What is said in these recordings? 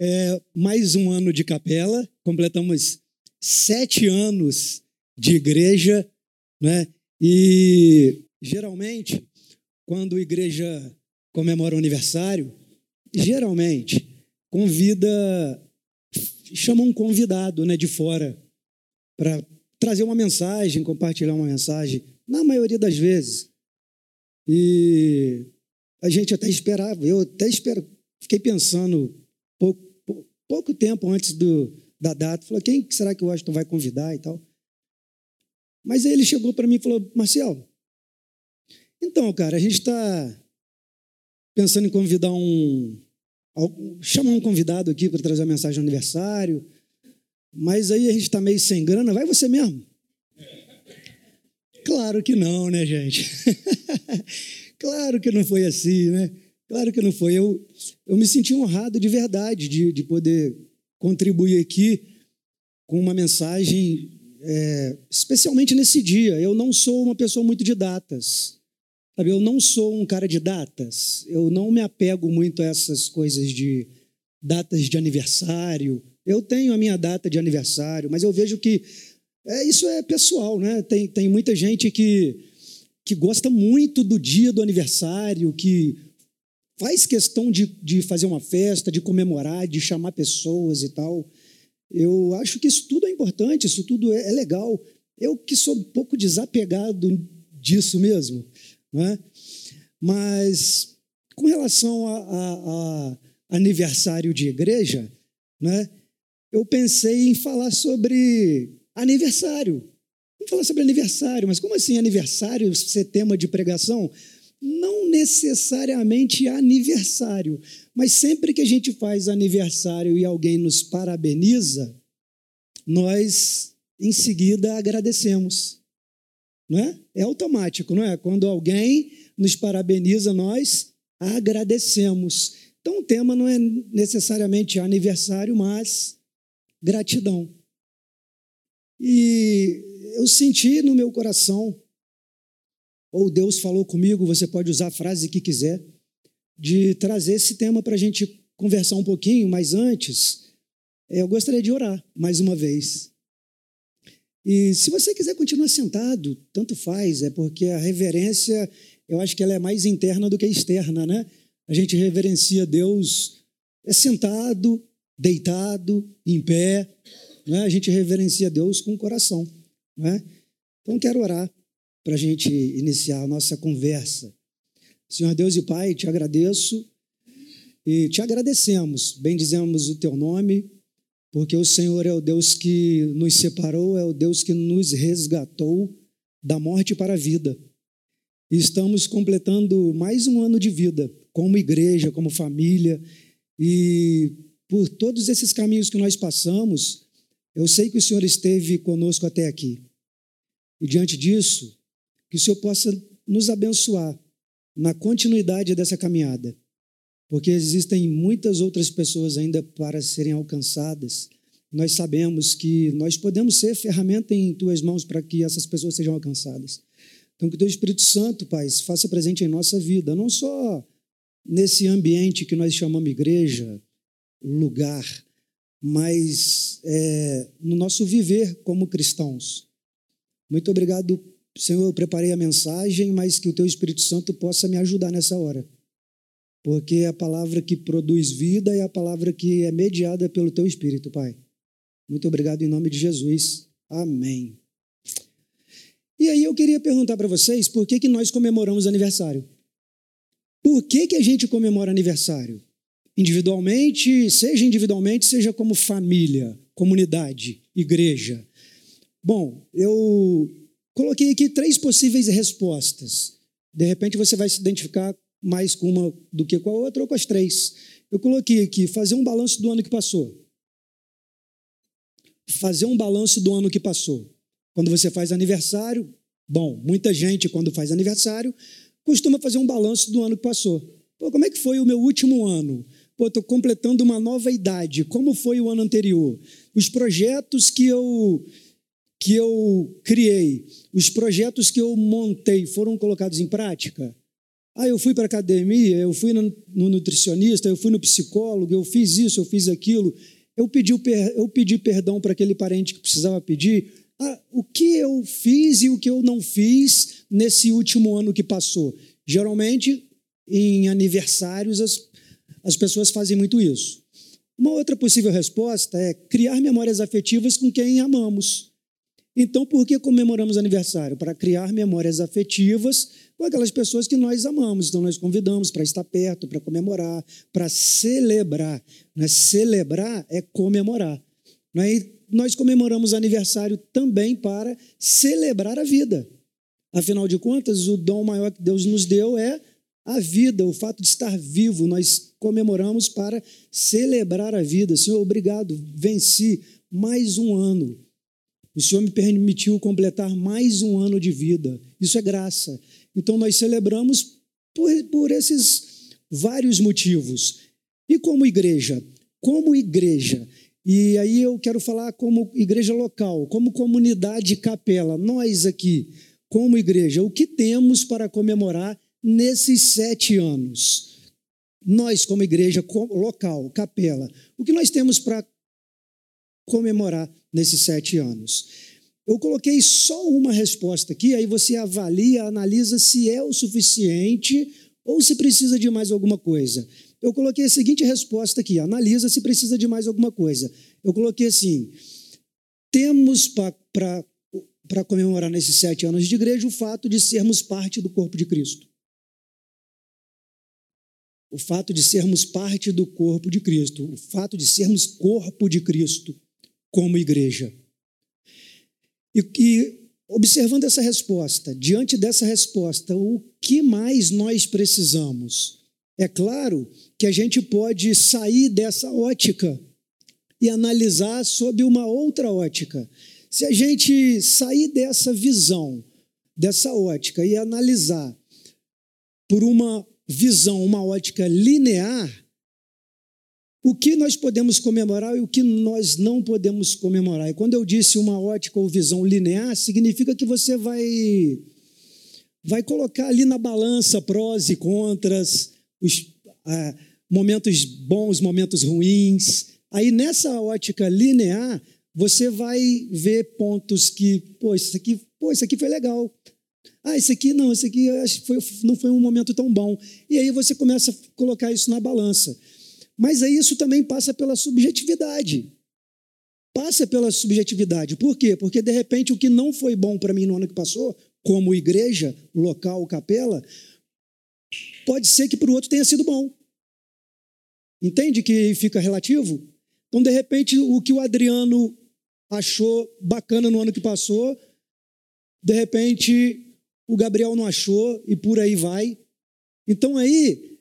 é, mais um ano de capela, completamos sete anos de igreja, né? E geralmente, quando a igreja comemora o aniversário, geralmente convida, chama um convidado, né, de fora para trazer uma mensagem, compartilhar uma mensagem, na maioria das vezes. E a gente até esperava, eu até espero, fiquei pensando pouco tempo antes do, da data, falou, quem será que o Washington vai convidar e tal? Mas aí ele chegou para mim e falou, Marcelo, então, cara, a gente está pensando em convidar um, chamar um convidado aqui para trazer a mensagem de aniversário, mas aí a gente está meio sem grana, vai você mesmo? Claro que não, né, gente? claro que não foi assim, né? Claro que não foi. Eu, eu me senti honrado de verdade de, de poder contribuir aqui com uma mensagem, é, especialmente nesse dia. Eu não sou uma pessoa muito de datas. Sabe? Eu não sou um cara de datas. Eu não me apego muito a essas coisas de datas de aniversário. Eu tenho a minha data de aniversário, mas eu vejo que é, isso é pessoal, né? Tem, tem muita gente que, que gosta muito do dia do aniversário, que faz questão de, de fazer uma festa, de comemorar, de chamar pessoas e tal. Eu acho que isso tudo é importante, isso tudo é, é legal. Eu que sou um pouco desapegado disso mesmo. Né? Mas com relação a, a, a aniversário de igreja, né, eu pensei em falar sobre aniversário. Vamos falar sobre aniversário, mas como assim aniversário ser tema de pregação? Não necessariamente aniversário, mas sempre que a gente faz aniversário e alguém nos parabeniza, nós em seguida agradecemos. Não é? é automático, não é? Quando alguém nos parabeniza, nós agradecemos. Então o tema não é necessariamente aniversário, mas gratidão. E eu senti no meu coração, ou Deus falou comigo, você pode usar a frase que quiser, de trazer esse tema para a gente conversar um pouquinho, mas antes, eu gostaria de orar mais uma vez. E se você quiser continuar sentado, tanto faz, é porque a reverência, eu acho que ela é mais interna do que externa, né? A gente reverencia Deus é sentado, deitado, em pé, né? a gente reverencia Deus com o coração. Né? Então, quero orar para a gente iniciar a nossa conversa. Senhor Deus e Pai, te agradeço e te agradecemos, bendizemos o teu nome, porque o Senhor é o Deus que nos separou, é o Deus que nos resgatou da morte para a vida. E estamos completando mais um ano de vida, como igreja, como família, e por todos esses caminhos que nós passamos, eu sei que o Senhor esteve conosco até aqui. E diante disso, que o Senhor possa nos abençoar na continuidade dessa caminhada porque existem muitas outras pessoas ainda para serem alcançadas. Nós sabemos que nós podemos ser ferramenta em tuas mãos para que essas pessoas sejam alcançadas. Então, que o teu Espírito Santo, Pai, se faça presente em nossa vida, não só nesse ambiente que nós chamamos igreja, lugar, mas é, no nosso viver como cristãos. Muito obrigado, Senhor. Eu preparei a mensagem, mas que o teu Espírito Santo possa me ajudar nessa hora porque é a palavra que produz vida é a palavra que é mediada pelo teu Espírito, Pai. Muito obrigado em nome de Jesus. Amém. E aí eu queria perguntar para vocês por que, que nós comemoramos aniversário? Por que, que a gente comemora aniversário? Individualmente, seja individualmente, seja como família, comunidade, igreja. Bom, eu coloquei aqui três possíveis respostas. De repente você vai se identificar mais com uma do que com a outra, ou com as três. Eu coloquei aqui, fazer um balanço do ano que passou. Fazer um balanço do ano que passou. Quando você faz aniversário, bom, muita gente, quando faz aniversário, costuma fazer um balanço do ano que passou. Pô, como é que foi o meu último ano? Pô, estou completando uma nova idade. Como foi o ano anterior? Os projetos que eu que eu criei, os projetos que eu montei foram colocados em prática? Ah, eu fui para a academia, eu fui no, no, nutricionista, eu fui no psicólogo, eu fiz isso, eu fiz aquilo. Eu pedi, eu pedi perdão para aquele parente que precisava pedir. Ah, o que eu fiz e o que eu não fiz nesse último ano que passou? Geralmente, em aniversários, as, as pessoas fazem muito isso. Uma outra possível resposta é criar memórias afetivas com quem amamos. Então, por que comemoramos aniversário? Para criar memórias afetivas com aquelas pessoas que nós amamos. Então, nós convidamos para estar perto, para comemorar, para celebrar. Né? Celebrar é comemorar. Né? nós comemoramos aniversário também para celebrar a vida. Afinal de contas, o dom maior que Deus nos deu é a vida, o fato de estar vivo. Nós comemoramos para celebrar a vida. Senhor, obrigado, venci mais um ano. O Senhor me permitiu completar mais um ano de vida. Isso é graça. Então nós celebramos por, por esses vários motivos. E como igreja? Como igreja, e aí eu quero falar como igreja local, como comunidade capela, nós aqui, como igreja, o que temos para comemorar nesses sete anos? Nós, como igreja local, capela, o que nós temos para comemorar nesses sete anos? Eu coloquei só uma resposta aqui, aí você avalia, analisa se é o suficiente ou se precisa de mais alguma coisa. Eu coloquei a seguinte resposta aqui: analisa se precisa de mais alguma coisa. Eu coloquei assim: temos para comemorar nesses sete anos de igreja o fato de sermos parte do corpo de Cristo. O fato de sermos parte do corpo de Cristo, o fato de sermos corpo de Cristo como igreja. E, observando essa resposta, diante dessa resposta, o que mais nós precisamos? É claro que a gente pode sair dessa ótica e analisar sob uma outra ótica. Se a gente sair dessa visão, dessa ótica e analisar por uma visão, uma ótica linear, o que nós podemos comemorar e o que nós não podemos comemorar. E quando eu disse uma ótica ou visão linear, significa que você vai vai colocar ali na balança prós e contras, os momentos bons, momentos ruins. Aí nessa ótica linear, você vai ver pontos que, pô, isso aqui, pô, isso aqui foi legal. Ah, esse aqui não, esse aqui foi, não foi um momento tão bom. E aí você começa a colocar isso na balança. Mas aí isso também passa pela subjetividade. Passa pela subjetividade. Por quê? Porque de repente o que não foi bom para mim no ano que passou, como igreja, local, capela, pode ser que para o outro tenha sido bom. Entende que fica relativo? Então, de repente, o que o Adriano achou bacana no ano que passou, de repente, o Gabriel não achou e por aí vai. Então, aí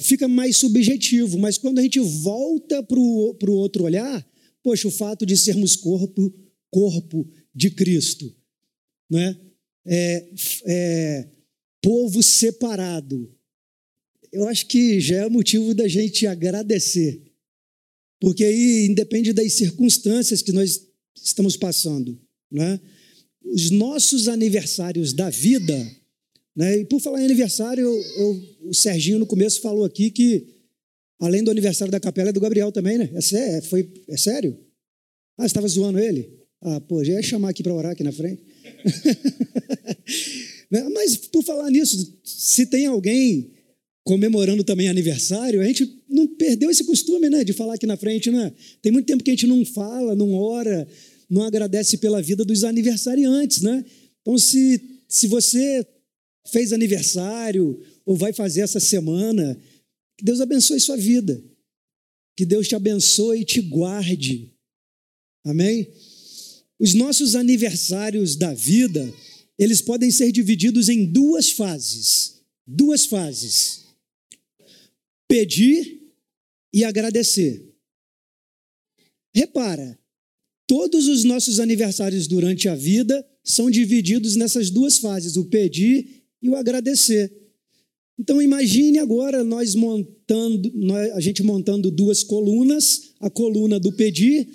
fica mais subjetivo, mas quando a gente volta para o outro olhar, poxa, o fato de sermos corpo, corpo de Cristo, né? é, é povo separado, eu acho que já é motivo da gente agradecer. Porque aí independe das circunstâncias que nós estamos passando. Né? Os nossos aniversários da vida, né? e por falar em aniversário, eu, eu, o Serginho no começo falou aqui que, além do aniversário da capela, é do Gabriel também, né? É, é, foi, é sério? Ah, você estava zoando ele? Ah, pô, já ia chamar aqui para orar aqui na frente. Né? Mas por falar nisso, se tem alguém comemorando também aniversário, a gente não perdeu esse costume, né, de falar aqui na frente, né? Tem muito tempo que a gente não fala, não ora, não agradece pela vida dos aniversariantes, né? Então, se, se você fez aniversário ou vai fazer essa semana, que Deus abençoe sua vida. Que Deus te abençoe e te guarde. Amém? Os nossos aniversários da vida, eles podem ser divididos em duas fases. Duas fases pedir e agradecer. Repara, todos os nossos aniversários durante a vida são divididos nessas duas fases, o pedir e o agradecer. Então imagine agora nós montando, a gente montando duas colunas, a coluna do pedir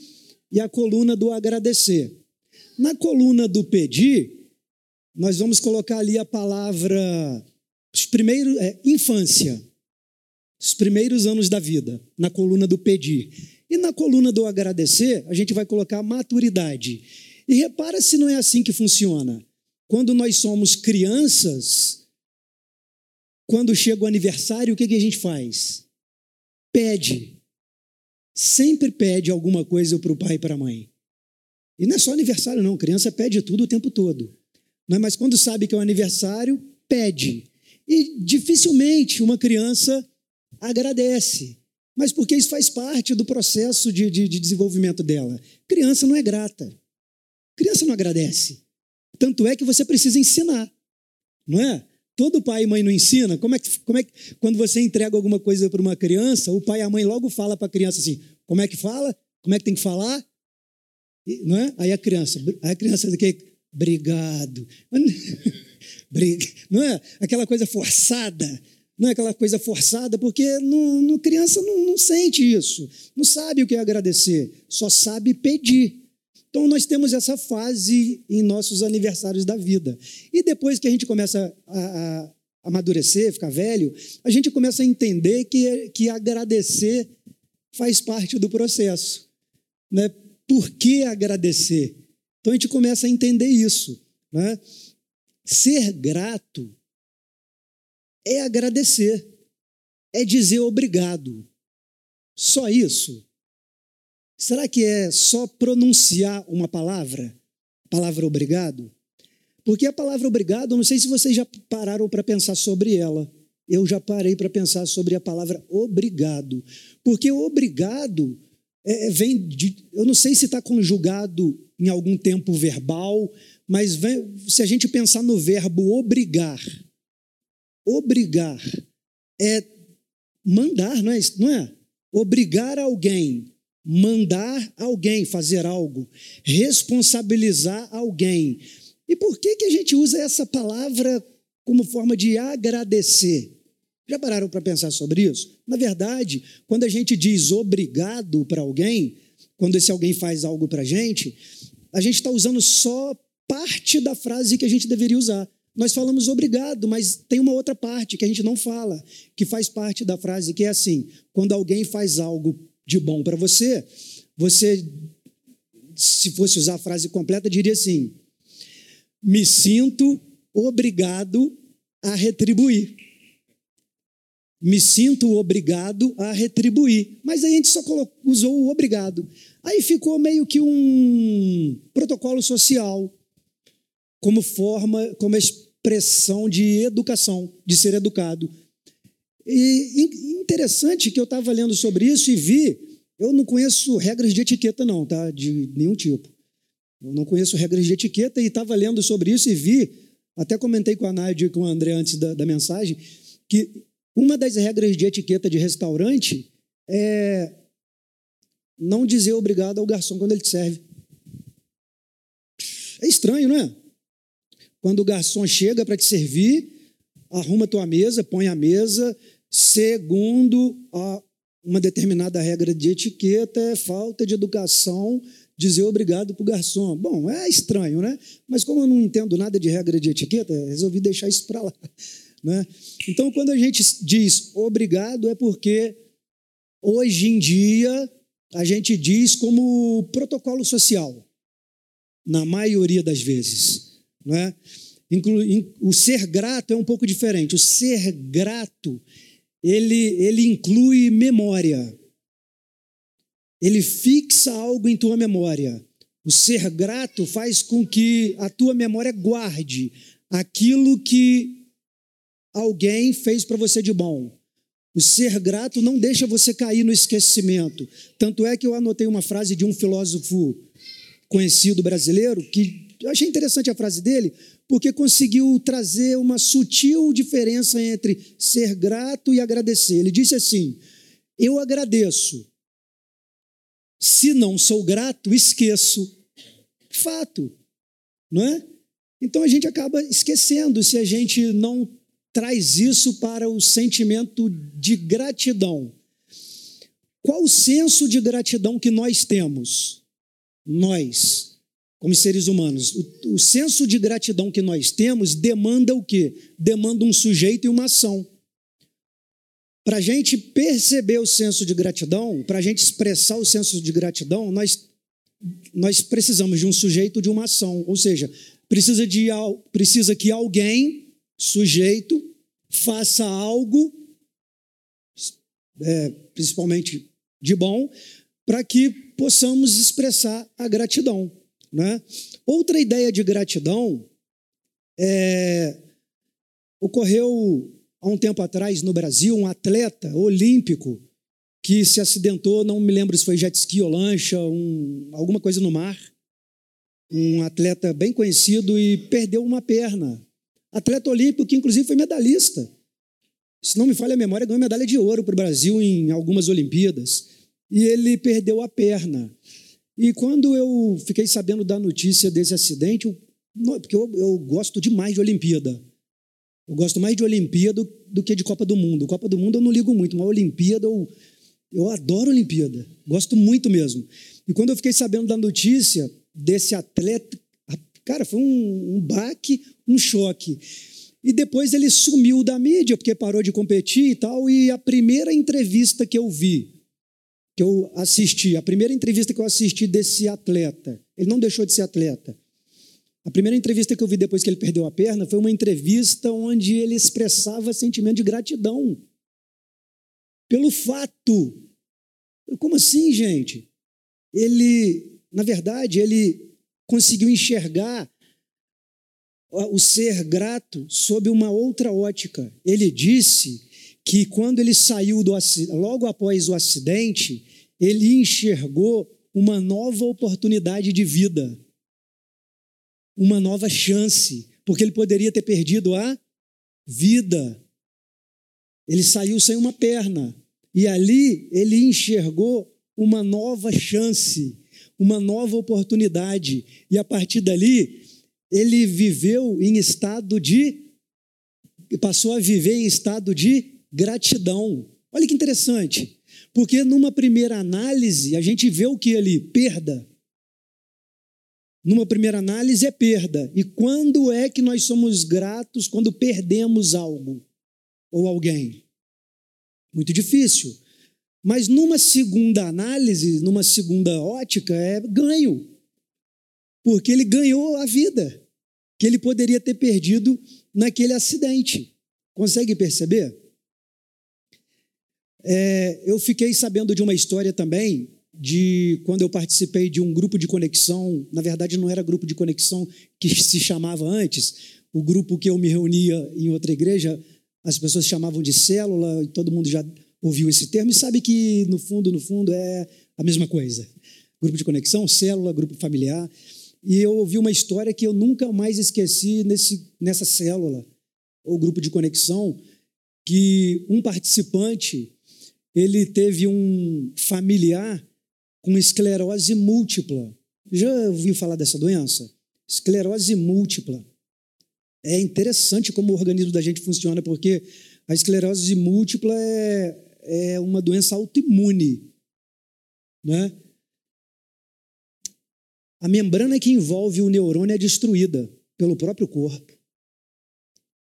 e a coluna do agradecer. Na coluna do pedir, nós vamos colocar ali a palavra Os primeiros, é, infância, os primeiros anos da vida, na coluna do pedir. E na coluna do agradecer, a gente vai colocar maturidade. E repara se não é assim que funciona. Quando nós somos crianças, quando chega o aniversário, o que, que a gente faz? Pede. Sempre pede alguma coisa para o pai e para a mãe. E não é só aniversário, não. Criança pede tudo o tempo todo. É? Mas quando sabe que é o aniversário, pede. E dificilmente uma criança agradece. Mas porque isso faz parte do processo de, de, de desenvolvimento dela. Criança não é grata. Criança não agradece. Tanto é que você precisa ensinar. Não é? Todo pai e mãe não ensina. Como é que, como é que quando você entrega alguma coisa para uma criança, o pai e a mãe logo fala para a criança assim: como é que fala? Como é que tem que falar? Não é? Aí a criança, aí a criança do que? Obrigado. Não é? Aquela coisa forçada. Não é aquela coisa forçada, porque não, não criança não, não sente isso. Não sabe o que é agradecer. Só sabe pedir. Então, nós temos essa fase em nossos aniversários da vida. E depois que a gente começa a, a amadurecer, ficar velho, a gente começa a entender que, que agradecer faz parte do processo. Né? Por que agradecer? Então a gente começa a entender isso. Né? Ser grato é agradecer, é dizer obrigado. Só isso? Será que é só pronunciar uma palavra? Palavra obrigado? Porque a palavra obrigado, não sei se vocês já pararam para pensar sobre ela. Eu já parei para pensar sobre a palavra obrigado. Porque obrigado é, é, vem de. Eu não sei se está conjugado em algum tempo verbal, mas vem, se a gente pensar no verbo obrigar, obrigar é mandar, não é? Não é? Obrigar alguém, mandar alguém fazer algo, responsabilizar alguém. E por que, que a gente usa essa palavra como forma de agradecer? Já pararam para pensar sobre isso? Na verdade, quando a gente diz obrigado para alguém, quando esse alguém faz algo para a gente, a gente está usando só parte da frase que a gente deveria usar. Nós falamos obrigado, mas tem uma outra parte que a gente não fala, que faz parte da frase, que é assim: quando alguém faz algo de bom para você, você, se fosse usar a frase completa, diria assim: me sinto obrigado a retribuir me sinto obrigado a retribuir. Mas aí a gente só usou o obrigado. Aí ficou meio que um protocolo social, como forma, como expressão de educação, de ser educado. E interessante que eu estava lendo sobre isso e vi, eu não conheço regras de etiqueta não, tá? De nenhum tipo. Eu não conheço regras de etiqueta e estava lendo sobre isso e vi, até comentei com a Nádia e com o André antes da, da mensagem, que uma das regras de etiqueta de restaurante é não dizer obrigado ao garçom quando ele te serve. É estranho, não é? Quando o garçom chega para te servir, arruma tua mesa, põe a mesa, segundo a uma determinada regra de etiqueta, é falta de educação dizer obrigado para o garçom. Bom, é estranho, né? Mas como eu não entendo nada de regra de etiqueta, resolvi deixar isso para lá. Né? Então, quando a gente diz obrigado, é porque hoje em dia a gente diz como protocolo social, na maioria das vezes. Não é? O ser grato é um pouco diferente. O ser grato, ele, ele inclui memória. Ele fixa algo em tua memória. O ser grato faz com que a tua memória guarde aquilo que alguém fez para você de bom. O ser grato não deixa você cair no esquecimento. Tanto é que eu anotei uma frase de um filósofo conhecido brasileiro, que eu achei interessante a frase dele, porque conseguiu trazer uma sutil diferença entre ser grato e agradecer. Ele disse assim: Eu agradeço. Se não sou grato, esqueço. Fato, não é? Então a gente acaba esquecendo se a gente não traz isso para o sentimento de gratidão. Qual o senso de gratidão que nós temos? Nós. Como seres humanos. O, o senso de gratidão que nós temos demanda o quê? Demanda um sujeito e uma ação. Para a gente perceber o senso de gratidão, para a gente expressar o senso de gratidão, nós, nós precisamos de um sujeito de uma ação. Ou seja, precisa, de, precisa que alguém, sujeito, faça algo, é, principalmente de bom, para que possamos expressar a gratidão. Né? Outra ideia de gratidão é, ocorreu há um tempo atrás no Brasil um atleta olímpico que se acidentou, não me lembro se foi jet ski ou lancha, um, alguma coisa no mar. Um atleta bem conhecido e perdeu uma perna. Atleta olímpico que inclusive foi medalhista. Se não me falha a memória, ganhou medalha de ouro para o Brasil em algumas Olimpíadas. E ele perdeu a perna. E quando eu fiquei sabendo da notícia desse acidente, eu, porque eu, eu gosto demais de Olimpíada. Eu gosto mais de Olimpíada do, do, que de Copa do Mundo. Copa do Mundo eu não ligo muito, mas Olimpíada eu, eu adoro Olimpíada. Gosto muito mesmo. E quando eu fiquei sabendo da notícia desse atleta, cara, foi um, um baque, um choque. E depois ele sumiu da mídia, porque parou de competir e tal. E a primeira entrevista que eu vi, que eu assisti, a primeira entrevista que eu assisti desse atleta, ele não deixou de ser atleta. A primeira entrevista que eu vi depois que ele perdeu a perna foi uma entrevista onde ele expressava sentimento de gratidão pelo fato. Como assim, gente? Ele, na verdade, ele conseguiu enxergar o ser grato sob uma outra ótica. Ele disse que quando ele saiu do logo após o acidente, ele enxergou uma nova oportunidade de vida, uma nova chance, porque ele poderia ter perdido a vida. Ele saiu sem uma perna. E ali ele enxergou uma nova chance, uma nova oportunidade, e a partir dali ele viveu em estado de passou a viver em estado de gratidão. Olha que interessante. Porque numa primeira análise, a gente vê o que ali? Perda. Numa primeira análise é perda. E quando é que nós somos gratos quando perdemos algo ou alguém? Muito difícil. Mas numa segunda análise, numa segunda ótica, é ganho. Porque ele ganhou a vida que ele poderia ter perdido naquele acidente. Consegue perceber? É, eu fiquei sabendo de uma história também de quando eu participei de um grupo de conexão. Na verdade, não era grupo de conexão que se chamava antes. O grupo que eu me reunia em outra igreja, as pessoas chamavam de célula, todo mundo já ouviu esse termo e sabe que, no fundo, no fundo, é a mesma coisa. Grupo de conexão, célula, grupo familiar. E eu ouvi uma história que eu nunca mais esqueci nesse, nessa célula, ou grupo de conexão, que um participante ele teve um familiar com esclerose múltipla. Já ouviu falar dessa doença? Esclerose múltipla. É interessante como o organismo da gente funciona, porque a esclerose múltipla é, é uma doença autoimune. Né? A membrana que envolve o neurônio é destruída pelo próprio corpo.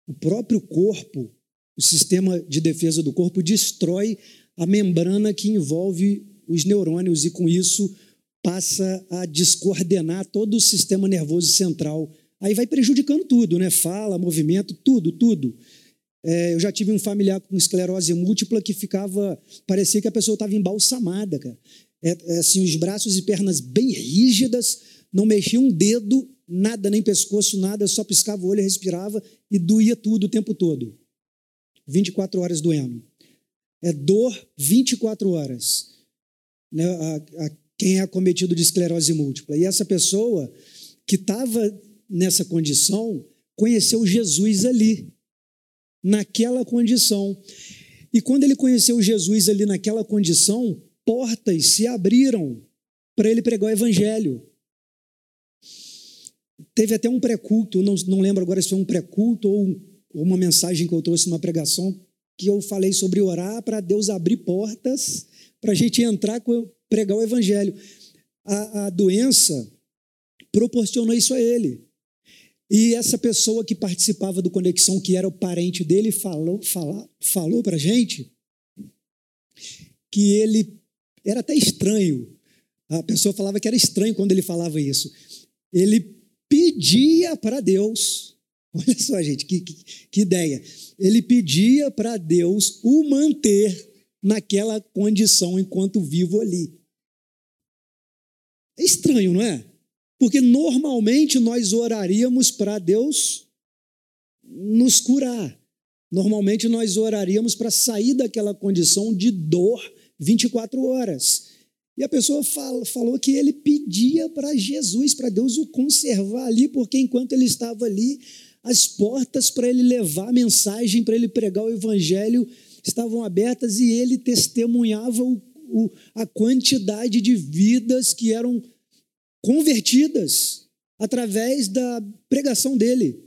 O próprio corpo, o sistema de defesa do corpo, destrói a membrana que envolve os neurônios e, com isso, passa a descoordenar todo o sistema nervoso central. Aí vai prejudicando tudo, né? Fala, movimento, tudo, tudo. É, eu já tive um familiar com esclerose múltipla que ficava, parecia que a pessoa estava embalsamada, cara é, é, assim, os braços e pernas bem rígidas, não mexia um dedo, nada, nem pescoço, nada, só piscava o olho, respirava e doía tudo o tempo todo. 24 horas doendo. É dor 24 horas. Né, a, a, quem é acometido de esclerose múltipla. E essa pessoa que estava nessa condição conheceu Jesus ali, naquela condição. E quando ele conheceu Jesus ali naquela condição, portas se abriram para ele pregar o evangelho. Teve até um pré-culto, não, não lembro agora se foi um pré-culto ou, ou uma mensagem que eu trouxe numa pregação, que eu falei sobre orar para Deus abrir portas para a gente entrar, pregar o evangelho. A, a doença proporcionou isso a ele. E essa pessoa que participava do Conexão, que era o parente dele, falou, falou, falou para a gente que ele era até estranho. A pessoa falava que era estranho quando ele falava isso. Ele pedia para Deus, olha só, gente, que, que, que ideia. Ele pedia para Deus o manter naquela condição enquanto vivo ali. É estranho, não é? Porque normalmente nós oraríamos para Deus nos curar. Normalmente nós oraríamos para sair daquela condição de dor 24 horas. E a pessoa fala, falou que ele pedia para Jesus, para Deus o conservar ali, porque enquanto ele estava ali, as portas para ele levar a mensagem, para ele pregar o evangelho, estavam abertas e ele testemunhava o, o, a quantidade de vidas que eram convertidas através da pregação dele.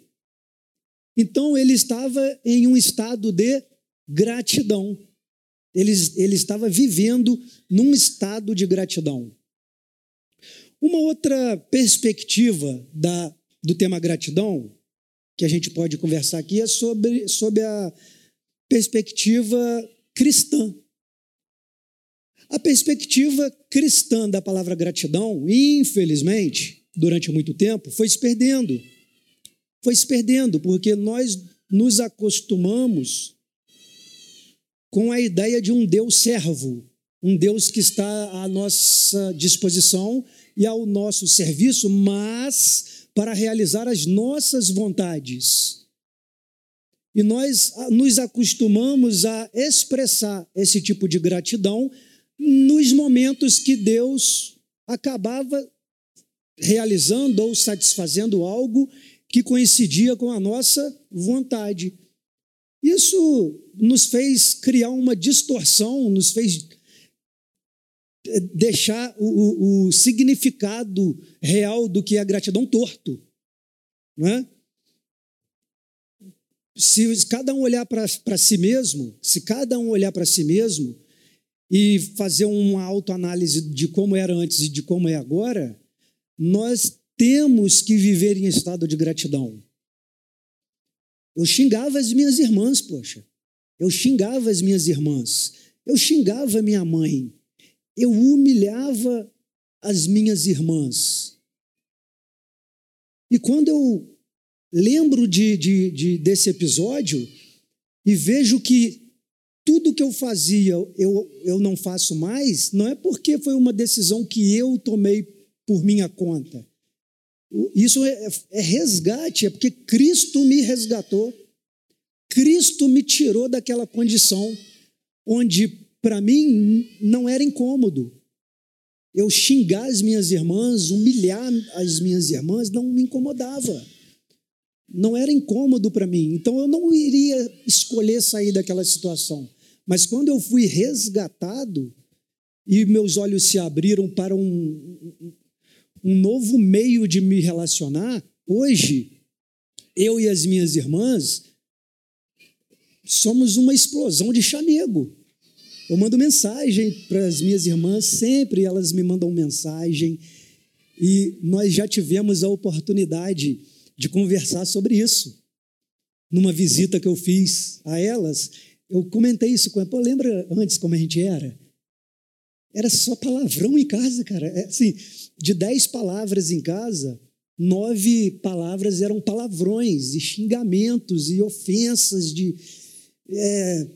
Então ele estava em um estado de gratidão. Ele, ele estava vivendo num estado de gratidão. Uma outra perspectiva da, do tema gratidão, que a gente pode conversar aqui, é sobre, sobre a perspectiva cristã. A perspectiva cristã da palavra gratidão, infelizmente, durante muito tempo, foi se perdendo. Foi se perdendo, porque nós nos acostumamos com a ideia de um Deus servo, um Deus que está à nossa disposição e ao nosso serviço, mas para realizar as nossas vontades. E nós nos acostumamos a expressar esse tipo de gratidão nos momentos que Deus acabava realizando ou satisfazendo algo que coincidia com a nossa vontade. Isso nos fez criar uma distorção, nos fez deixar o, o, significado real do que é a gratidão torto. Não é? Se cada um olhar para si mesmo, se cada um olhar para si mesmo, e fazer uma autoanálise de como era antes e de como é agora, nós temos que viver em estado de gratidão. Eu xingava as minhas irmãs, poxa. Eu xingava as minhas irmãs. Eu xingava minha mãe. Eu humilhava as minhas irmãs. E quando eu lembro de, de, de, desse episódio e vejo que tudo que eu fazia eu, eu não faço mais, não é porque foi uma decisão que eu tomei por minha conta. Isso é, é resgate, é porque Cristo me resgatou. Cristo me tirou daquela condição onde, para mim, não era incômodo. Eu xingar as minhas irmãs, humilhar as minhas irmãs, não me incomodava. Não era incômodo para mim. Então eu não iria escolher sair daquela situação. Mas quando eu fui resgatado e meus olhos se abriram para um, um novo meio de me relacionar, hoje, eu e as minhas irmãs somos uma explosão de chamego. Eu mando mensagem para as minhas irmãs, sempre elas me mandam mensagem, e nós já tivemos a oportunidade de conversar sobre isso. Numa visita que eu fiz a elas, eu comentei isso com ela. Pô, lembra antes como a gente era? Era só palavrão em casa, cara. É, assim, de dez palavras em casa, nove palavras eram palavrões e xingamentos e ofensas de é,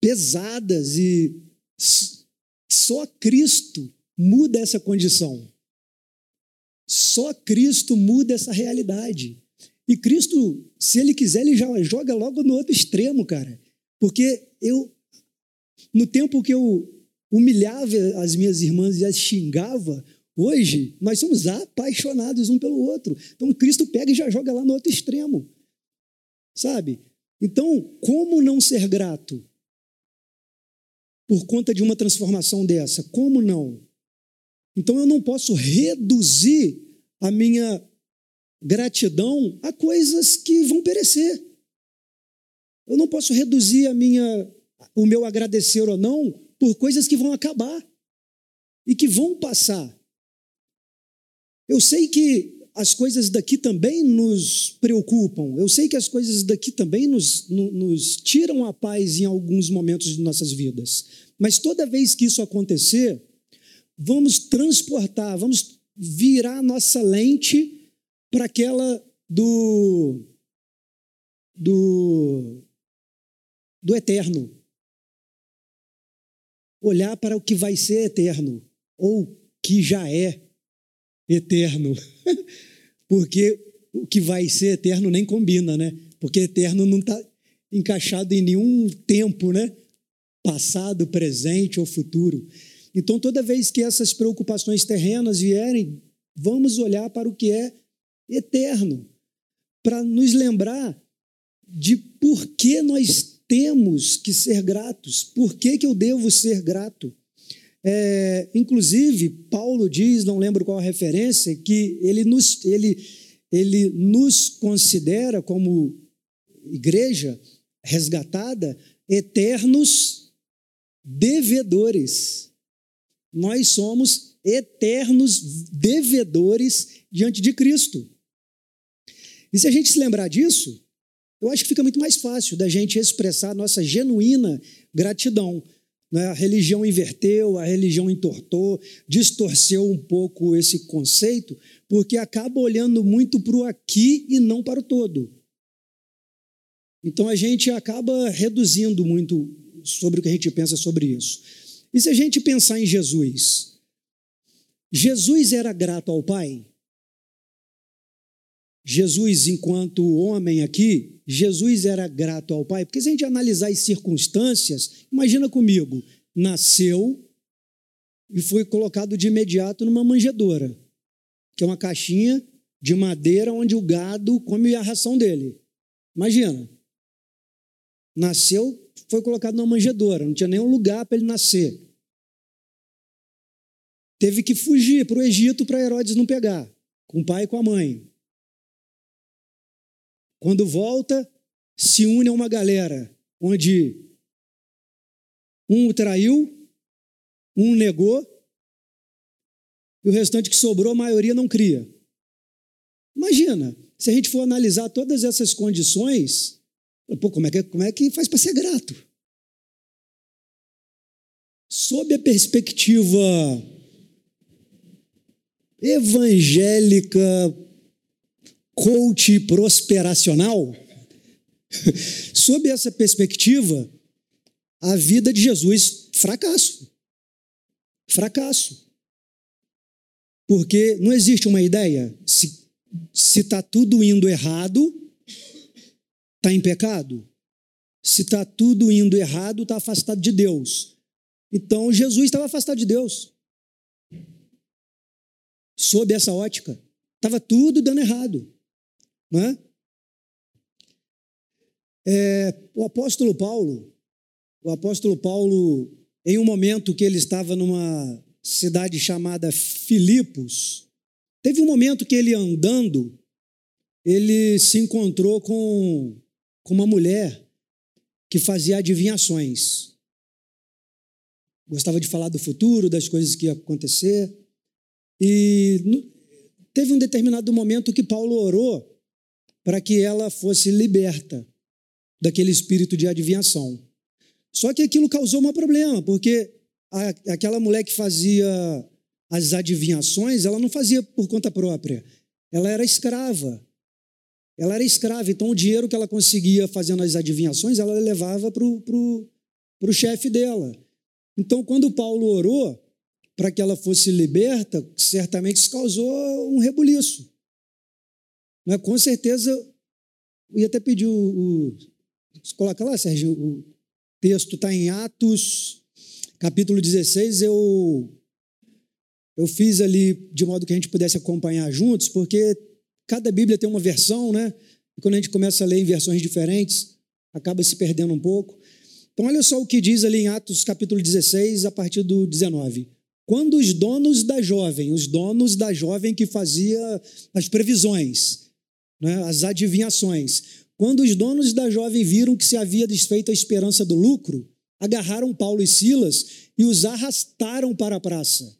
pesadas e só Cristo muda essa condição. Só Cristo muda essa realidade. E Cristo, se ele quiser, ele já joga logo no outro extremo, cara. Porque eu, no tempo que eu humilhava as minhas irmãs e as xingava, hoje nós somos apaixonados um pelo outro. Então Cristo pega e já joga lá no outro extremo. Sabe? Então, como não ser grato por conta de uma transformação dessa? Como não? Então eu não posso reduzir a minha gratidão a coisas que vão perecer. Eu não posso reduzir a minha, o meu agradecer ou não por coisas que vão acabar e que vão passar. Eu sei que as coisas daqui também nos preocupam. Eu sei que as coisas daqui também nos, nos tiram a paz em alguns momentos de nossas vidas. Mas toda vez que isso acontecer, vamos transportar, vamos virar nossa lente para aquela do, do, do eterno. Olhar para o que vai ser eterno, ou que já é eterno. Porque o que vai ser eterno nem combina, né? Porque eterno não está encaixado em nenhum tempo, né? Passado, presente ou futuro. Então, toda vez que essas preocupações terrenas vierem, vamos olhar para o que é eterno, para nos lembrar de por que nós temos que ser gratos, por que, que eu devo ser grato. É, inclusive, Paulo diz, não lembro qual a referência, que ele nos, ele, ele nos considera como igreja resgatada eternos devedores. Nós somos eternos devedores diante de Cristo. E se a gente se lembrar disso, eu acho que fica muito mais fácil da gente expressar nossa genuína gratidão. Né? A religião inverteu, a religião entortou, distorceu um pouco esse conceito, porque acaba olhando muito para o aqui e não para o todo. Então a gente acaba reduzindo muito sobre o que a gente pensa sobre isso. E se a gente pensar em Jesus? Jesus era grato ao Pai? Jesus, enquanto homem aqui, Jesus era grato ao Pai, porque se a gente analisar as circunstâncias, imagina comigo, nasceu e foi colocado de imediato numa manjedoura, que é uma caixinha de madeira onde o gado come a ração dele. Imagina. Nasceu, foi colocado numa manjedoura, não tinha nenhum lugar para ele nascer. Teve que fugir para o Egito para Herodes não pegar, com o pai e com a mãe. Quando volta, se une a uma galera onde um o traiu, um negou, e o restante que sobrou, a maioria não cria. Imagina, se a gente for analisar todas essas condições, pô, como é que, como é que faz para ser grato? Sob a perspectiva evangélica coach prosperacional, sob essa perspectiva, a vida de Jesus, fracasso. Fracasso. Porque não existe uma ideia. Se está tudo indo errado, está em pecado. Se está tudo indo errado, está afastado de Deus. Então Jesus estava afastado de Deus. Sob essa ótica. Estava tudo dando errado. Né? É, o apóstolo Paulo, o apóstolo Paulo, em um momento que ele estava numa cidade chamada Filipos, teve um momento que ele andando, ele se encontrou com, com uma mulher que fazia adivinhações. Gostava de falar do futuro, das coisas que iam acontecer. E teve um determinado momento que Paulo orou para que ela fosse liberta daquele espírito de adivinhação. Só que aquilo causou um problema, porque a, aquela mulher que fazia as adivinhações, ela não fazia por conta própria, ela era escrava. Ela era escrava, então o dinheiro que ela conseguia fazendo as adivinhações, ela levava para o chefe dela. Então, quando Paulo orou para que ela fosse liberta, certamente isso causou um rebuliço. Mas com certeza, eu ia até pedir o. o coloca lá, Sérgio, o texto está em Atos, capítulo 16. Eu, eu fiz ali de modo que a gente pudesse acompanhar juntos, porque cada Bíblia tem uma versão, né? E quando a gente começa a ler em versões diferentes, acaba se perdendo um pouco. Então, olha só o que diz ali em Atos, capítulo 16, a partir do 19. Quando os donos da jovem, os donos da jovem que fazia as previsões, né, as adivinhações. Quando os donos da jovem viram que se havia desfeito a esperança do lucro, agarraram Paulo e Silas e os arrastaram para a praça,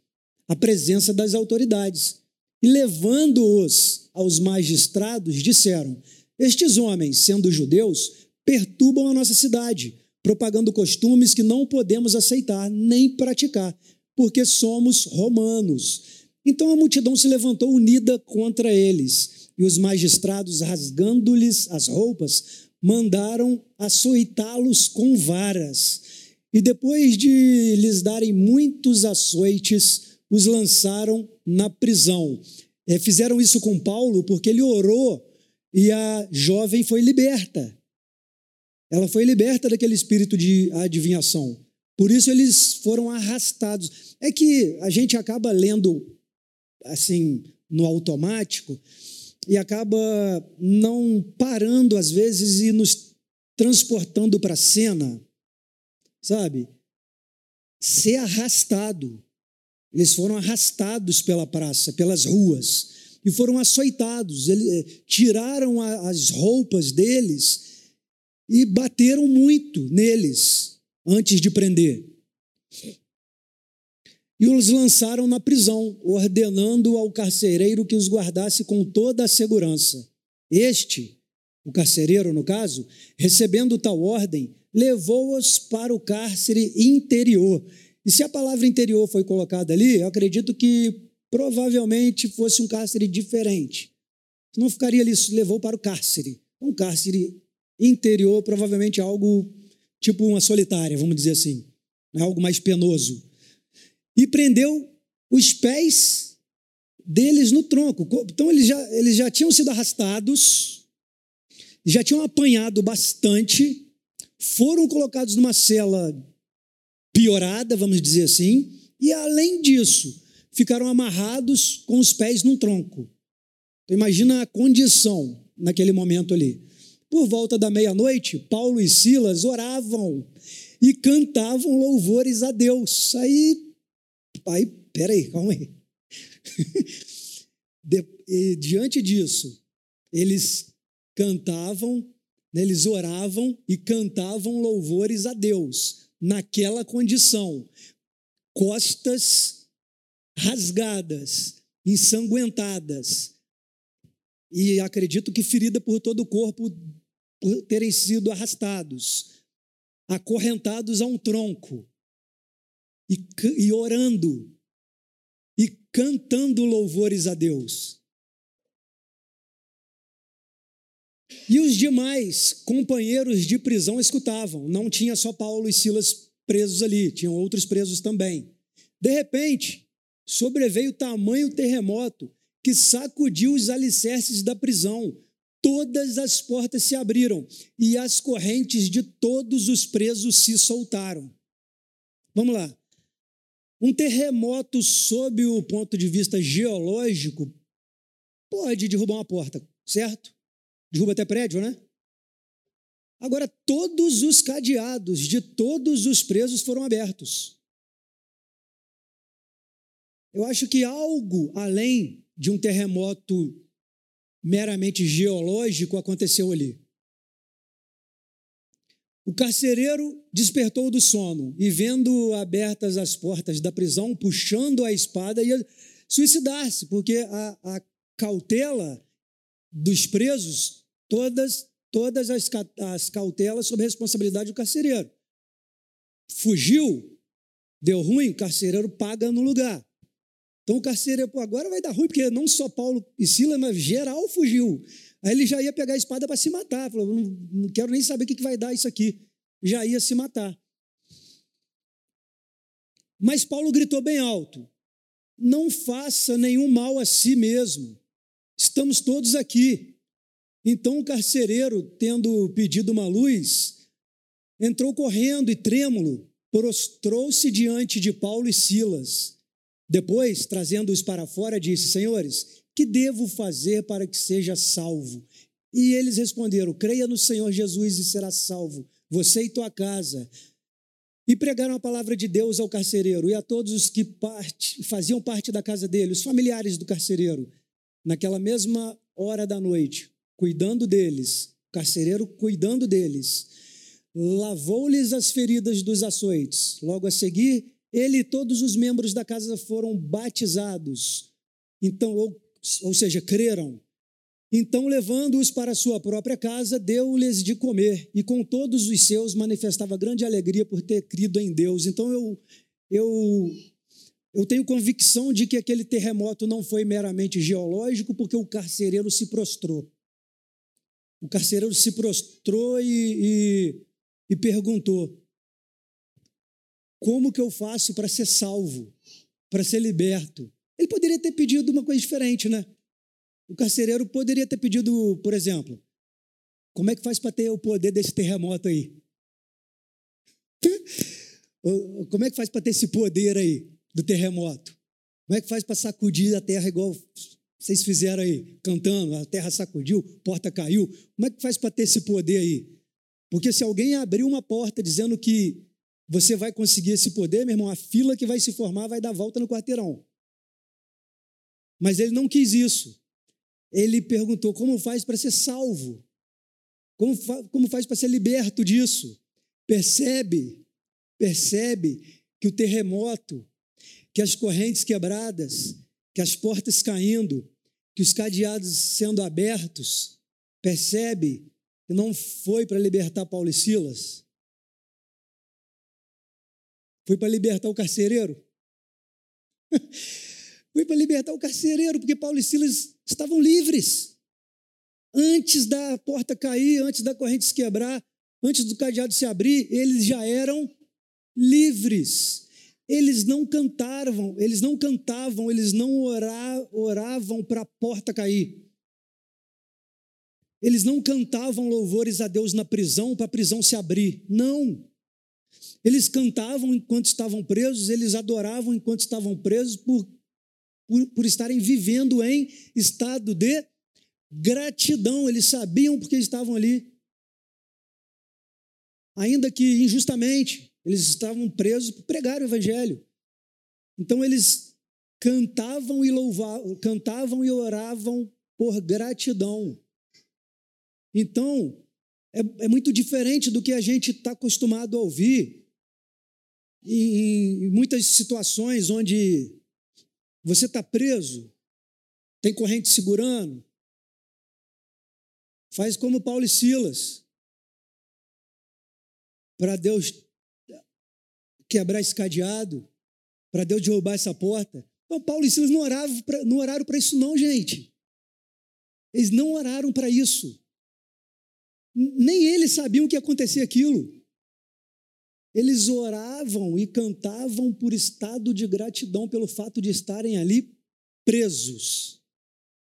à presença das autoridades. e levando-os aos magistrados, disseram: Estes homens, sendo judeus, perturbam a nossa cidade, propagando costumes que não podemos aceitar nem praticar, porque somos romanos. Então a multidão se levantou unida contra eles, e os magistrados, rasgando-lhes as roupas, mandaram açoitá-los com varas. E depois de lhes darem muitos açoites, os lançaram na prisão. É, fizeram isso com Paulo porque ele orou e a jovem foi liberta. Ela foi liberta daquele espírito de adivinhação. Por isso eles foram arrastados. É que a gente acaba lendo assim no automático e acaba não parando às vezes e nos transportando para a cena, sabe? Ser arrastado. Eles foram arrastados pela praça, pelas ruas, e foram açoitados. Eles, eh, tiraram a, as roupas deles e bateram muito neles antes de prender. E os lançaram na prisão, ordenando ao carcereiro que os guardasse com toda a segurança. Este, o carcereiro no caso, recebendo tal ordem, levou-os para o cárcere interior. E se a palavra interior foi colocada ali, eu acredito que provavelmente fosse um cárcere diferente. Não ficaria ali, levou para o cárcere. Um cárcere interior, provavelmente algo tipo uma solitária, vamos dizer assim, né? algo mais penoso. E prendeu os pés deles no tronco. Então eles já, eles já tinham sido arrastados, já tinham apanhado bastante, foram colocados numa cela piorada, vamos dizer assim, e além disso, ficaram amarrados com os pés num tronco. Então, imagina a condição naquele momento ali. Por volta da meia-noite, Paulo e Silas oravam e cantavam louvores a Deus. Aí, aí peraí, calma aí. De, e, diante disso, eles cantavam, né, eles oravam e cantavam louvores a Deus, naquela condição. Costas rasgadas, ensanguentadas, e acredito que ferida por todo o corpo por terem sido arrastados, acorrentados a um tronco, e, e orando, e cantando louvores a Deus. E os demais companheiros de prisão escutavam. Não tinha só Paulo e Silas presos ali, tinham outros presos também. De repente, sobreveio tamanho terremoto que sacudiu os alicerces da prisão. Todas as portas se abriram e as correntes de todos os presos se soltaram. Vamos lá. Um terremoto, sob o ponto de vista geológico, pode derrubar uma porta, certo? Derruba até prédio, né? Agora, todos os cadeados de todos os presos foram abertos. Eu acho que algo além de um terremoto meramente geológico aconteceu ali. O carcereiro despertou do sono e, vendo abertas as portas da prisão, puxando a espada, ia suicidar-se, porque a, a, cautela dos presos, todas, todas as, as cautelas sob responsabilidade do carcereiro. Fugiu, deu ruim, o carcereiro paga no lugar. Então o carcereiro, pô, agora vai dar ruim, porque não só Paulo e Silas, mas geral fugiu. Aí ele já ia pegar a espada para se matar. Falou, não, não quero nem saber o que, que vai dar isso aqui. Já ia se matar. Mas Paulo gritou bem alto: Não faça nenhum mal a si mesmo. Estamos todos aqui. Então o carcereiro, tendo pedido uma luz, entrou correndo e trêmulo, prostrou-se diante de Paulo e Silas depois, trazendo-os para fora, disse: Senhores, que devo fazer para que seja salvo? E eles responderam: Creia no Senhor Jesus e será salvo, você e tua casa. E pregaram a palavra de Deus ao carcereiro e a todos os que parte, faziam parte da casa dele, os familiares do carcereiro, naquela mesma hora da noite, cuidando deles, o carcereiro cuidando deles. Lavou-lhes as feridas dos açoites. Logo a seguir, ele e todos os membros da casa foram batizados. Então, ou seja, creram. Então, levando-os para sua própria casa, deu-lhes de comer, e com todos os seus manifestava grande alegria por ter crido em Deus. Então, eu, eu, eu tenho convicção de que aquele terremoto não foi meramente geológico, porque o carcereiro se prostrou. O carcereiro se prostrou e, e, e perguntou: Como que eu faço para ser salvo, para ser liberto? Ele poderia ter pedido uma coisa diferente, né? O carcereiro poderia ter pedido, por exemplo, como é que faz para ter o poder desse terremoto aí? Como é que faz para ter esse poder aí do terremoto? Como é que faz para sacudir a terra igual vocês fizeram aí, cantando, a terra sacudiu, porta caiu? Como é que faz para ter esse poder aí? Porque se alguém abrir uma porta dizendo que você vai conseguir esse poder, meu irmão, a fila que vai se formar vai dar volta no quarteirão. Mas ele não quis isso ele perguntou: como faz para ser salvo? Como, fa como faz para ser liberto disso? Percebe, percebe que o terremoto, que as correntes quebradas, que as portas caindo, que os cadeados sendo abertos, percebe que não foi para libertar Paulo e Silas? Foi para libertar o carcereiro? foi para libertar o carcereiro, porque Paulo e Silas estavam livres. Antes da porta cair, antes da corrente se quebrar, antes do cadeado se abrir, eles já eram livres. Eles não cantavam, eles não cantavam, eles não oravam para a porta cair. Eles não cantavam louvores a Deus na prisão para a prisão se abrir. Não. Eles cantavam enquanto estavam presos, eles adoravam enquanto estavam presos, por, por, por estarem vivendo em estado de gratidão. Eles sabiam porque estavam ali. Ainda que injustamente, eles estavam presos por pregar o evangelho. Então eles cantavam e louvavam, cantavam e oravam por gratidão. Então, é, é muito diferente do que a gente está acostumado a ouvir em, em muitas situações onde você está preso? Tem corrente segurando? Faz como Paulo e Silas. Para Deus quebrar esse cadeado, para Deus derrubar essa porta. Então, Paulo e Silas não, oravam pra, não oraram para isso, não, gente. Eles não oraram para isso. Nem eles sabiam que ia acontecer aquilo. Eles oravam e cantavam por estado de gratidão pelo fato de estarem ali presos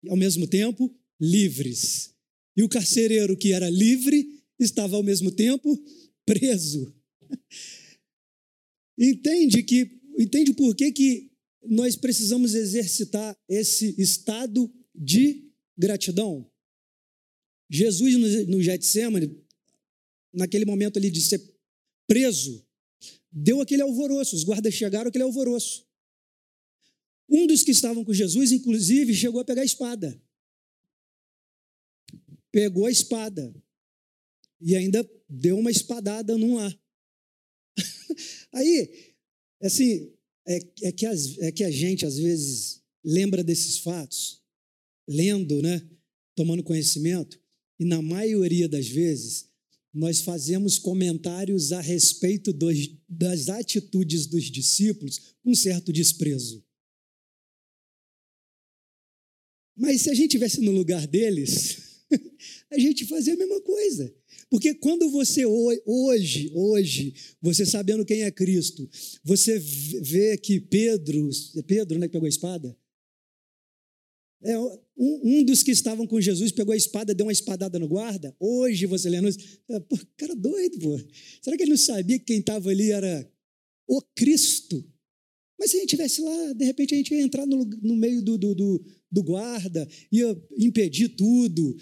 e, ao mesmo tempo, livres. E o carcereiro que era livre estava, ao mesmo tempo, preso. Entende que entende por que, que nós precisamos exercitar esse estado de gratidão? Jesus no Getsemane, naquele momento ali de preso, deu aquele alvoroço, os guardas chegaram, aquele alvoroço. Um dos que estavam com Jesus, inclusive, chegou a pegar a espada. Pegou a espada e ainda deu uma espadada num lá. Aí, assim, é, é, que as, é que a gente às vezes lembra desses fatos, lendo, né, tomando conhecimento, e na maioria das vezes nós fazemos comentários a respeito dos, das atitudes dos discípulos com um certo desprezo. Mas se a gente estivesse no lugar deles, a gente fazia a mesma coisa. Porque quando você hoje, hoje, você sabendo quem é Cristo, você vê que Pedro, Pedro, né, que pegou a espada, é, um, um, dos que estavam com Jesus pegou a espada, deu uma espadada no guarda. Hoje, você lendo isso, é, pô, cara doido, pô. Será que ele não sabia que quem estava ali era o Cristo? Mas se a gente estivesse lá, de repente a gente ia entrar no, no meio do, do, do, do guarda, ia impedir tudo.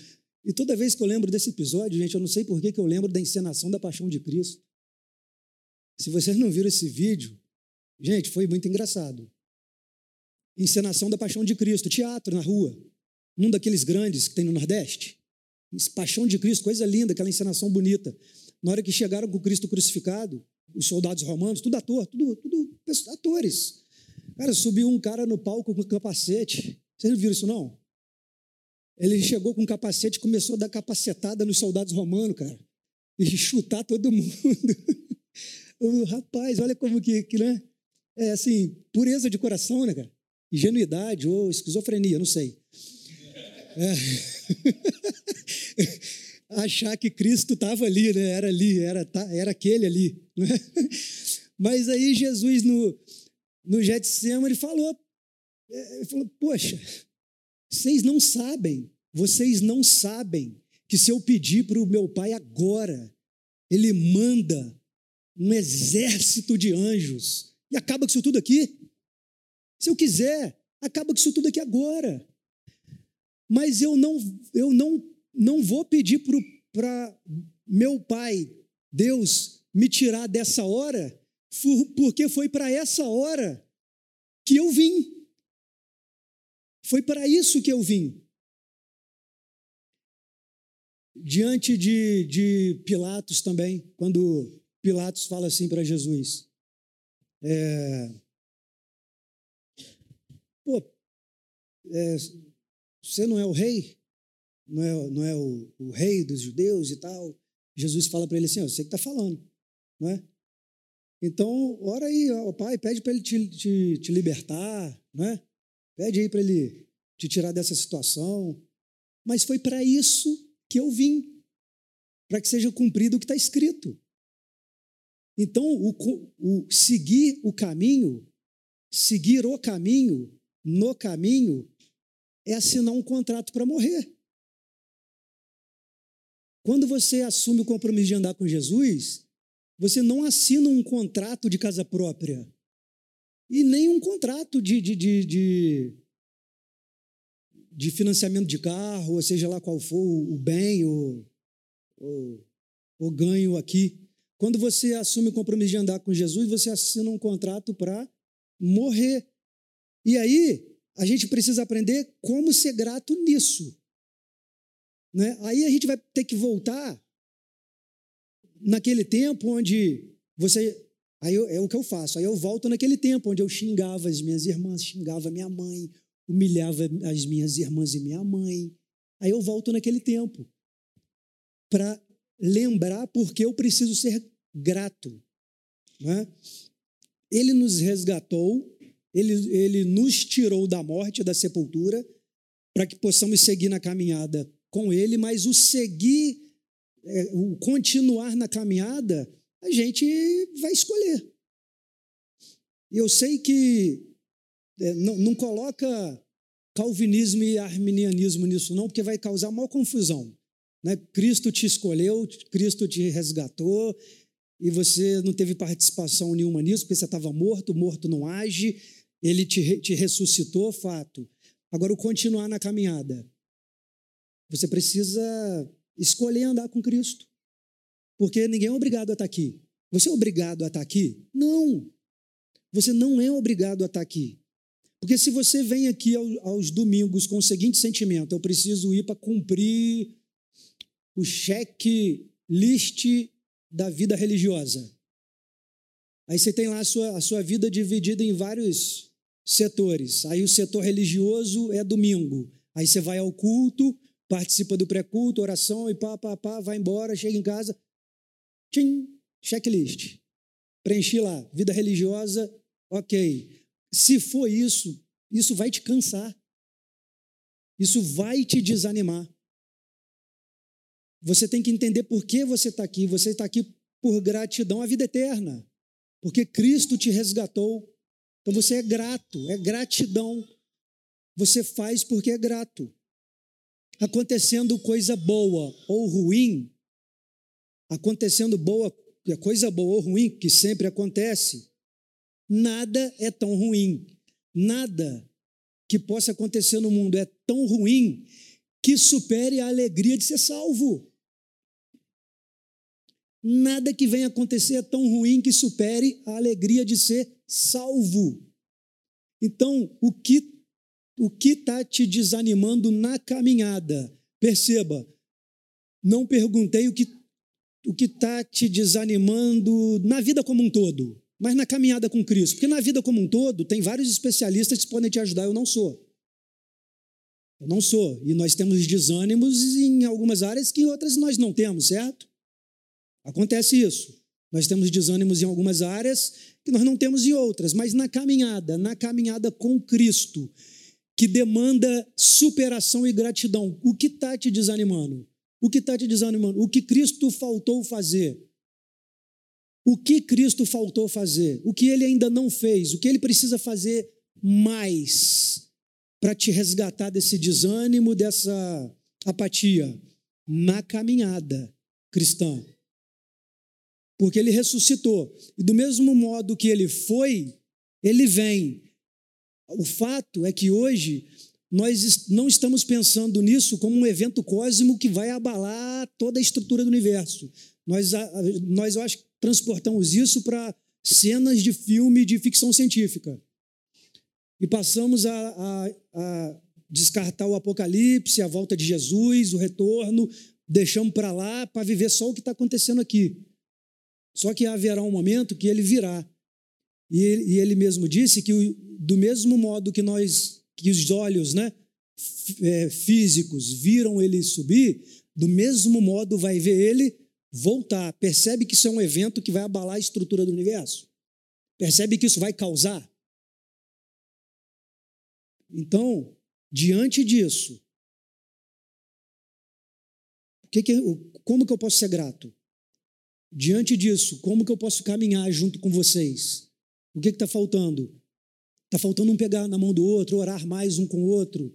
E toda vez que eu lembro desse episódio, gente, eu não sei por que eu lembro da encenação da paixão de Cristo. Se vocês não viram esse vídeo, gente, foi muito engraçado encenação da Paixão de Cristo, teatro na rua, um daqueles grandes que tem no Nordeste. Paixão de Cristo, coisa linda, aquela encenação bonita. Na hora que chegaram com Cristo crucificado, os soldados romanos, tudo ator, tudo, tudo atores. Cara, subiu um cara no palco com capacete, Vocês não viram isso, não? Ele chegou com um capacete começou a dar capacetada nos soldados romanos, cara. E chutar todo mundo. Rapaz, olha como que, que, né? É assim, pureza de coração, né, cara? Ingenuidade ou esquizofrenia, não sei. É. Achar que Cristo estava ali, né? Era ali, era, era aquele ali. Né? Mas aí Jesus, no, no Getsemane, falou, é, ele falou, poxa, vocês não sabem, vocês não sabem que se eu pedir para o meu pai agora, ele manda um exército de anjos e acaba com isso tudo aqui. Se eu quiser, acaba com isso tudo aqui agora. Mas eu não, eu não, não vou pedir para meu pai, Deus, me tirar dessa hora, porque foi para essa hora que eu vim. Foi para isso que eu vim. Diante de, de Pilatos também, quando Pilatos fala assim para Jesus: é, Pô, é, você não é o rei? Não é, não é o, o rei dos judeus e tal? Jesus fala para ele assim: Você que está falando, não é? Então, ora aí, ó, pai, pede para ele te, te, te libertar, não é? Pede aí para ele te tirar dessa situação. Mas foi para isso que eu vim para que seja cumprido o que está escrito. Então, o, o, seguir o caminho, seguir o caminho, no caminho, é assinar um contrato para morrer. Quando você assume o compromisso de andar com Jesus, você não assina um contrato de casa própria e nem um contrato de, de, de, de, de financiamento de carro, ou seja lá qual for o bem, ou o, o ganho aqui. Quando você assume o compromisso de andar com Jesus, você assina um contrato para morrer. E aí, a gente precisa aprender como ser grato nisso. Né? Aí a gente vai ter que voltar naquele tempo onde você. Aí eu, é o que eu faço. Aí eu volto naquele tempo onde eu xingava as minhas irmãs, xingava minha mãe, humilhava as minhas irmãs e minha mãe. Aí eu volto naquele tempo para lembrar porque eu preciso ser grato. Né? Ele nos resgatou, ele, ele nos tirou da morte, da sepultura, para que possamos seguir na caminhada com Ele, mas o seguir, é, o continuar na caminhada, a gente vai escolher. E eu sei que é, não, não coloca calvinismo e arminianismo nisso, não, porque vai causar maior confusão. Né? Cristo te escolheu, Cristo te resgatou, e você não teve participação nenhuma nisso, porque você estava morto, morto não age, ele te, te ressuscitou, fato. Agora, o continuar na caminhada. Você precisa escolher andar com Cristo. Porque ninguém é obrigado a estar aqui. Você é obrigado a estar aqui? Não. Você não é obrigado a estar aqui. Porque se você vem aqui aos domingos com o seguinte sentimento: eu preciso ir para cumprir o cheque list da vida religiosa. Aí você tem lá a sua, a sua vida dividida em vários setores. Aí o setor religioso é domingo. Aí você vai ao culto, participa do pré-culto, oração e pá, pá, pá, vai embora, chega em casa. Tchim, checklist. Preenchi lá, vida religiosa, ok. Se for isso, isso vai te cansar. Isso vai te desanimar. Você tem que entender por que você está aqui. Você está aqui por gratidão à vida eterna. Porque Cristo te resgatou. Então você é grato, é gratidão. Você faz porque é grato. Acontecendo coisa boa ou ruim, acontecendo boa, coisa boa ou ruim, que sempre acontece, Nada é tão ruim, nada que possa acontecer no mundo é tão ruim que supere a alegria de ser salvo. Nada que venha acontecer é tão ruim que supere a alegria de ser salvo. Então, o que o que está te desanimando na caminhada? Perceba, não perguntei o que o que está te desanimando na vida como um todo mas na caminhada com Cristo. Porque na vida como um todo, tem vários especialistas que podem te ajudar, eu não sou. Eu não sou. E nós temos desânimos em algumas áreas que em outras nós não temos, certo? Acontece isso. Nós temos desânimos em algumas áreas que nós não temos em outras, mas na caminhada, na caminhada com Cristo, que demanda superação e gratidão, o que está te desanimando? O que está te desanimando? O que Cristo faltou fazer? O que Cristo faltou fazer? O que ele ainda não fez? O que ele precisa fazer mais para te resgatar desse desânimo, dessa apatia? Na caminhada cristã. Porque ele ressuscitou. E do mesmo modo que ele foi, ele vem. O fato é que hoje nós não estamos pensando nisso como um evento cósmico que vai abalar toda a estrutura do universo. Nós, nós eu acho, transportamos isso para cenas de filme de ficção científica. E passamos a, a, a descartar o Apocalipse, a volta de Jesus, o retorno, deixamos para lá para viver só o que está acontecendo aqui. Só que haverá um momento que ele virá. E ele, e ele mesmo disse que, do mesmo modo que nós, que os olhos né, é, físicos viram ele subir, do mesmo modo vai ver ele voltar. Percebe que isso é um evento que vai abalar a estrutura do universo? Percebe que isso vai causar? Então, diante disso, que que, como que eu posso ser grato? Diante disso, como que eu posso caminhar junto com vocês? O que está faltando? Está faltando um pegar na mão do outro, orar mais um com o outro.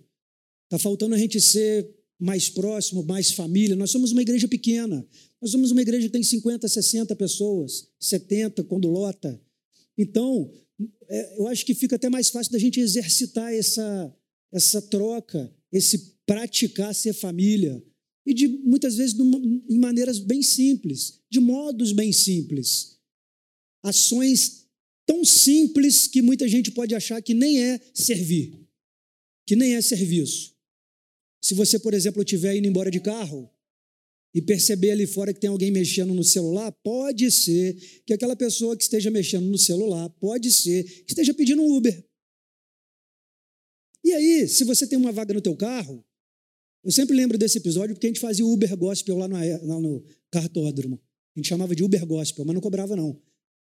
Está faltando a gente ser mais próximo, mais família. Nós somos uma igreja pequena. Nós somos uma igreja que tem 50, 60 pessoas, 70 quando lota. Então, é, eu acho que fica até mais fácil da gente exercitar essa, essa troca, esse praticar ser família. E de muitas vezes em maneiras bem simples, de modos bem simples. Ações tão simples que muita gente pode achar que nem é servir, que nem é serviço. Se você, por exemplo, estiver indo embora de carro e perceber ali fora que tem alguém mexendo no celular, pode ser que aquela pessoa que esteja mexendo no celular, pode ser que esteja pedindo um Uber. E aí, se você tem uma vaga no teu carro, eu sempre lembro desse episódio porque a gente fazia Uber Gospel lá no, lá no cartódromo. A gente chamava de Uber Gospel, mas não cobrava não.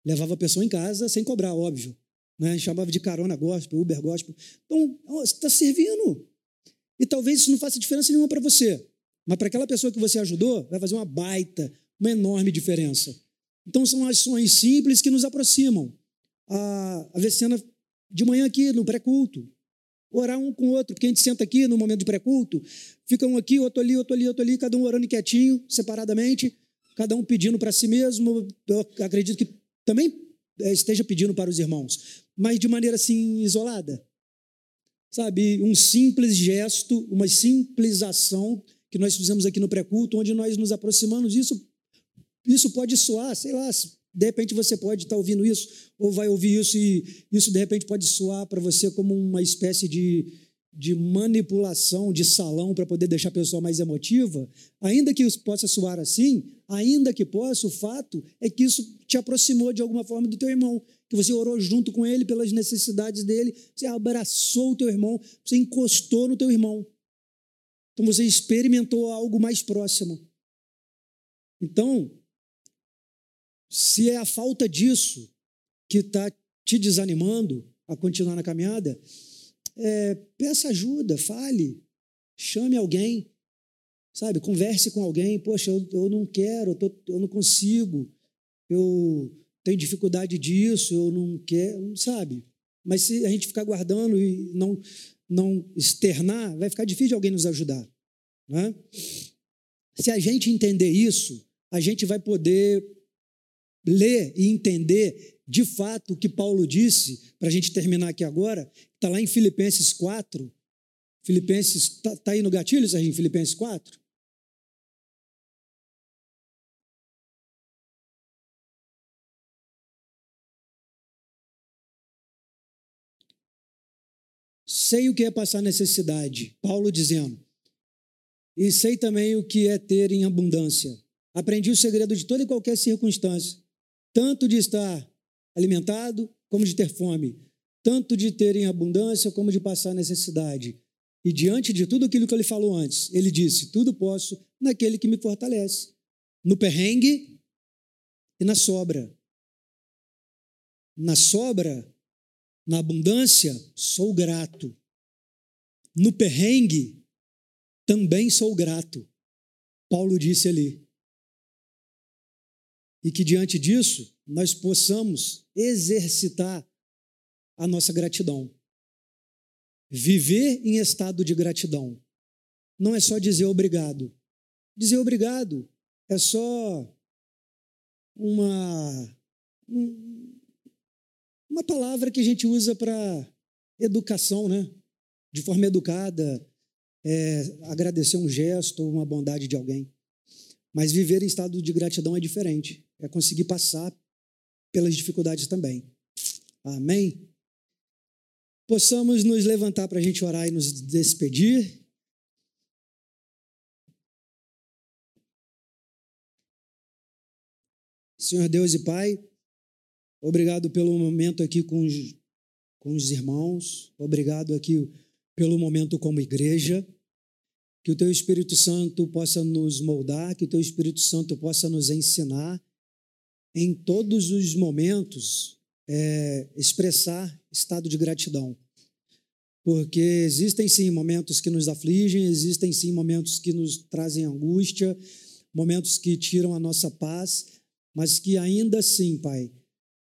Levava a pessoa em casa sem cobrar, óbvio. Né? A gente chamava de carona gospel, Uber Gospel. Então, você está servindo. E talvez isso não faça diferença nenhuma para você, mas para aquela pessoa que você ajudou, vai fazer uma baita, uma enorme diferença. Então são ações simples que nos aproximam. A, a Vecena de manhã aqui no pré-culto, orar um com o outro, porque a gente senta aqui no momento de pré-culto, fica um aqui, outro ali, outro ali, outro ali, cada um orando quietinho, separadamente, cada um pedindo para si mesmo. Eu acredito que também eh, esteja pedindo para os irmãos, mas de maneira assim isolada sabe, um simples gesto, uma simples ação que nós fizemos aqui no pré-culto, onde nós nos aproximamos disso. Isso pode soar, sei lá, de repente você pode estar ouvindo isso, ou vai ouvir isso, e isso de repente pode soar para você como uma espécie de, de manipulação de salão para poder deixar a pessoa mais emotiva. Ainda que isso possa soar assim, ainda que possa, o fato é que isso te aproximou de alguma forma do teu irmão que você orou junto com ele pelas necessidades dele, você abraçou o teu irmão, você encostou no teu irmão. Então você experimentou algo mais próximo. Então, se é a falta disso que está te desanimando a continuar na caminhada, é, peça ajuda, fale, chame alguém, sabe? Converse com alguém. Poxa, eu, eu não quero, eu, tô, eu não consigo, eu tenho dificuldade disso, eu não quero, sabe? Mas se a gente ficar guardando e não, não externar, vai ficar difícil de alguém nos ajudar. Né? Se a gente entender isso, a gente vai poder ler e entender de fato o que Paulo disse, para a gente terminar aqui agora, está lá em Filipenses 4. Filipenses, está tá aí no gatilho, Serginho, Filipenses 4? Sei o que é passar necessidade, Paulo dizendo. E sei também o que é ter em abundância. Aprendi o segredo de toda e qualquer circunstância, tanto de estar alimentado como de ter fome, tanto de ter em abundância como de passar necessidade. E diante de tudo aquilo que ele falou antes, ele disse: Tudo posso naquele que me fortalece. No perrengue e na sobra. Na sobra, na abundância, sou grato. No perrengue, também sou grato. Paulo disse ali. E que diante disso, nós possamos exercitar a nossa gratidão. Viver em estado de gratidão. Não é só dizer obrigado. Dizer obrigado é só uma, uma palavra que a gente usa para educação, né? De forma educada, é, agradecer um gesto ou uma bondade de alguém. Mas viver em estado de gratidão é diferente. É conseguir passar pelas dificuldades também. Amém? Possamos nos levantar para a gente orar e nos despedir. Senhor Deus e Pai, obrigado pelo momento aqui com os, com os irmãos, obrigado aqui pelo momento como igreja. Que o Teu Espírito Santo possa nos moldar, que o Teu Espírito Santo possa nos ensinar em todos os momentos é, expressar estado de gratidão. Porque existem sim momentos que nos afligem, existem sim momentos que nos trazem angústia, momentos que tiram a nossa paz, mas que ainda assim, Pai,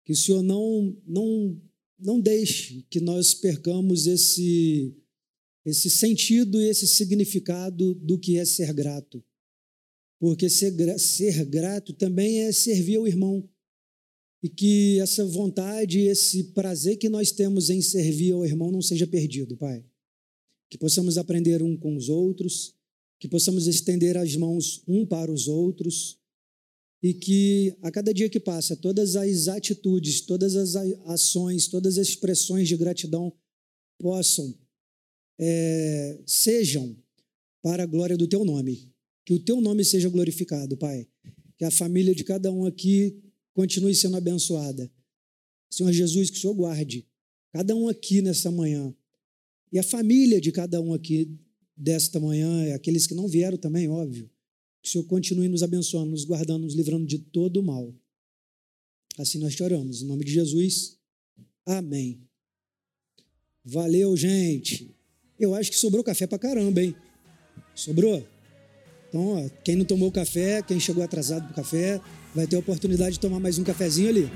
que o Senhor não, não, não deixe que nós percamos esse, esse sentido e esse significado do que é ser grato. Porque ser, ser grato também é servir ao irmão. E que essa vontade, esse prazer que nós temos em servir ao irmão não seja perdido, Pai. Que possamos aprender um com os outros, que possamos estender as mãos um para os outros, e que a cada dia que passa, todas as atitudes, todas as ações, todas as expressões de gratidão possam, é, sejam para a glória do teu nome. Que o teu nome seja glorificado, Pai. Que a família de cada um aqui continue sendo abençoada. Senhor Jesus, que o Senhor guarde cada um aqui nessa manhã. E a família de cada um aqui desta manhã, aqueles que não vieram também, óbvio. Que o Senhor continue nos abençoando, nos guardando, nos livrando de todo o mal. Assim nós te oramos. Em nome de Jesus. Amém. Valeu, gente. Eu acho que sobrou café pra caramba, hein? Sobrou? Então, ó, quem não tomou café, quem chegou atrasado pro café, vai ter a oportunidade de tomar mais um cafezinho ali.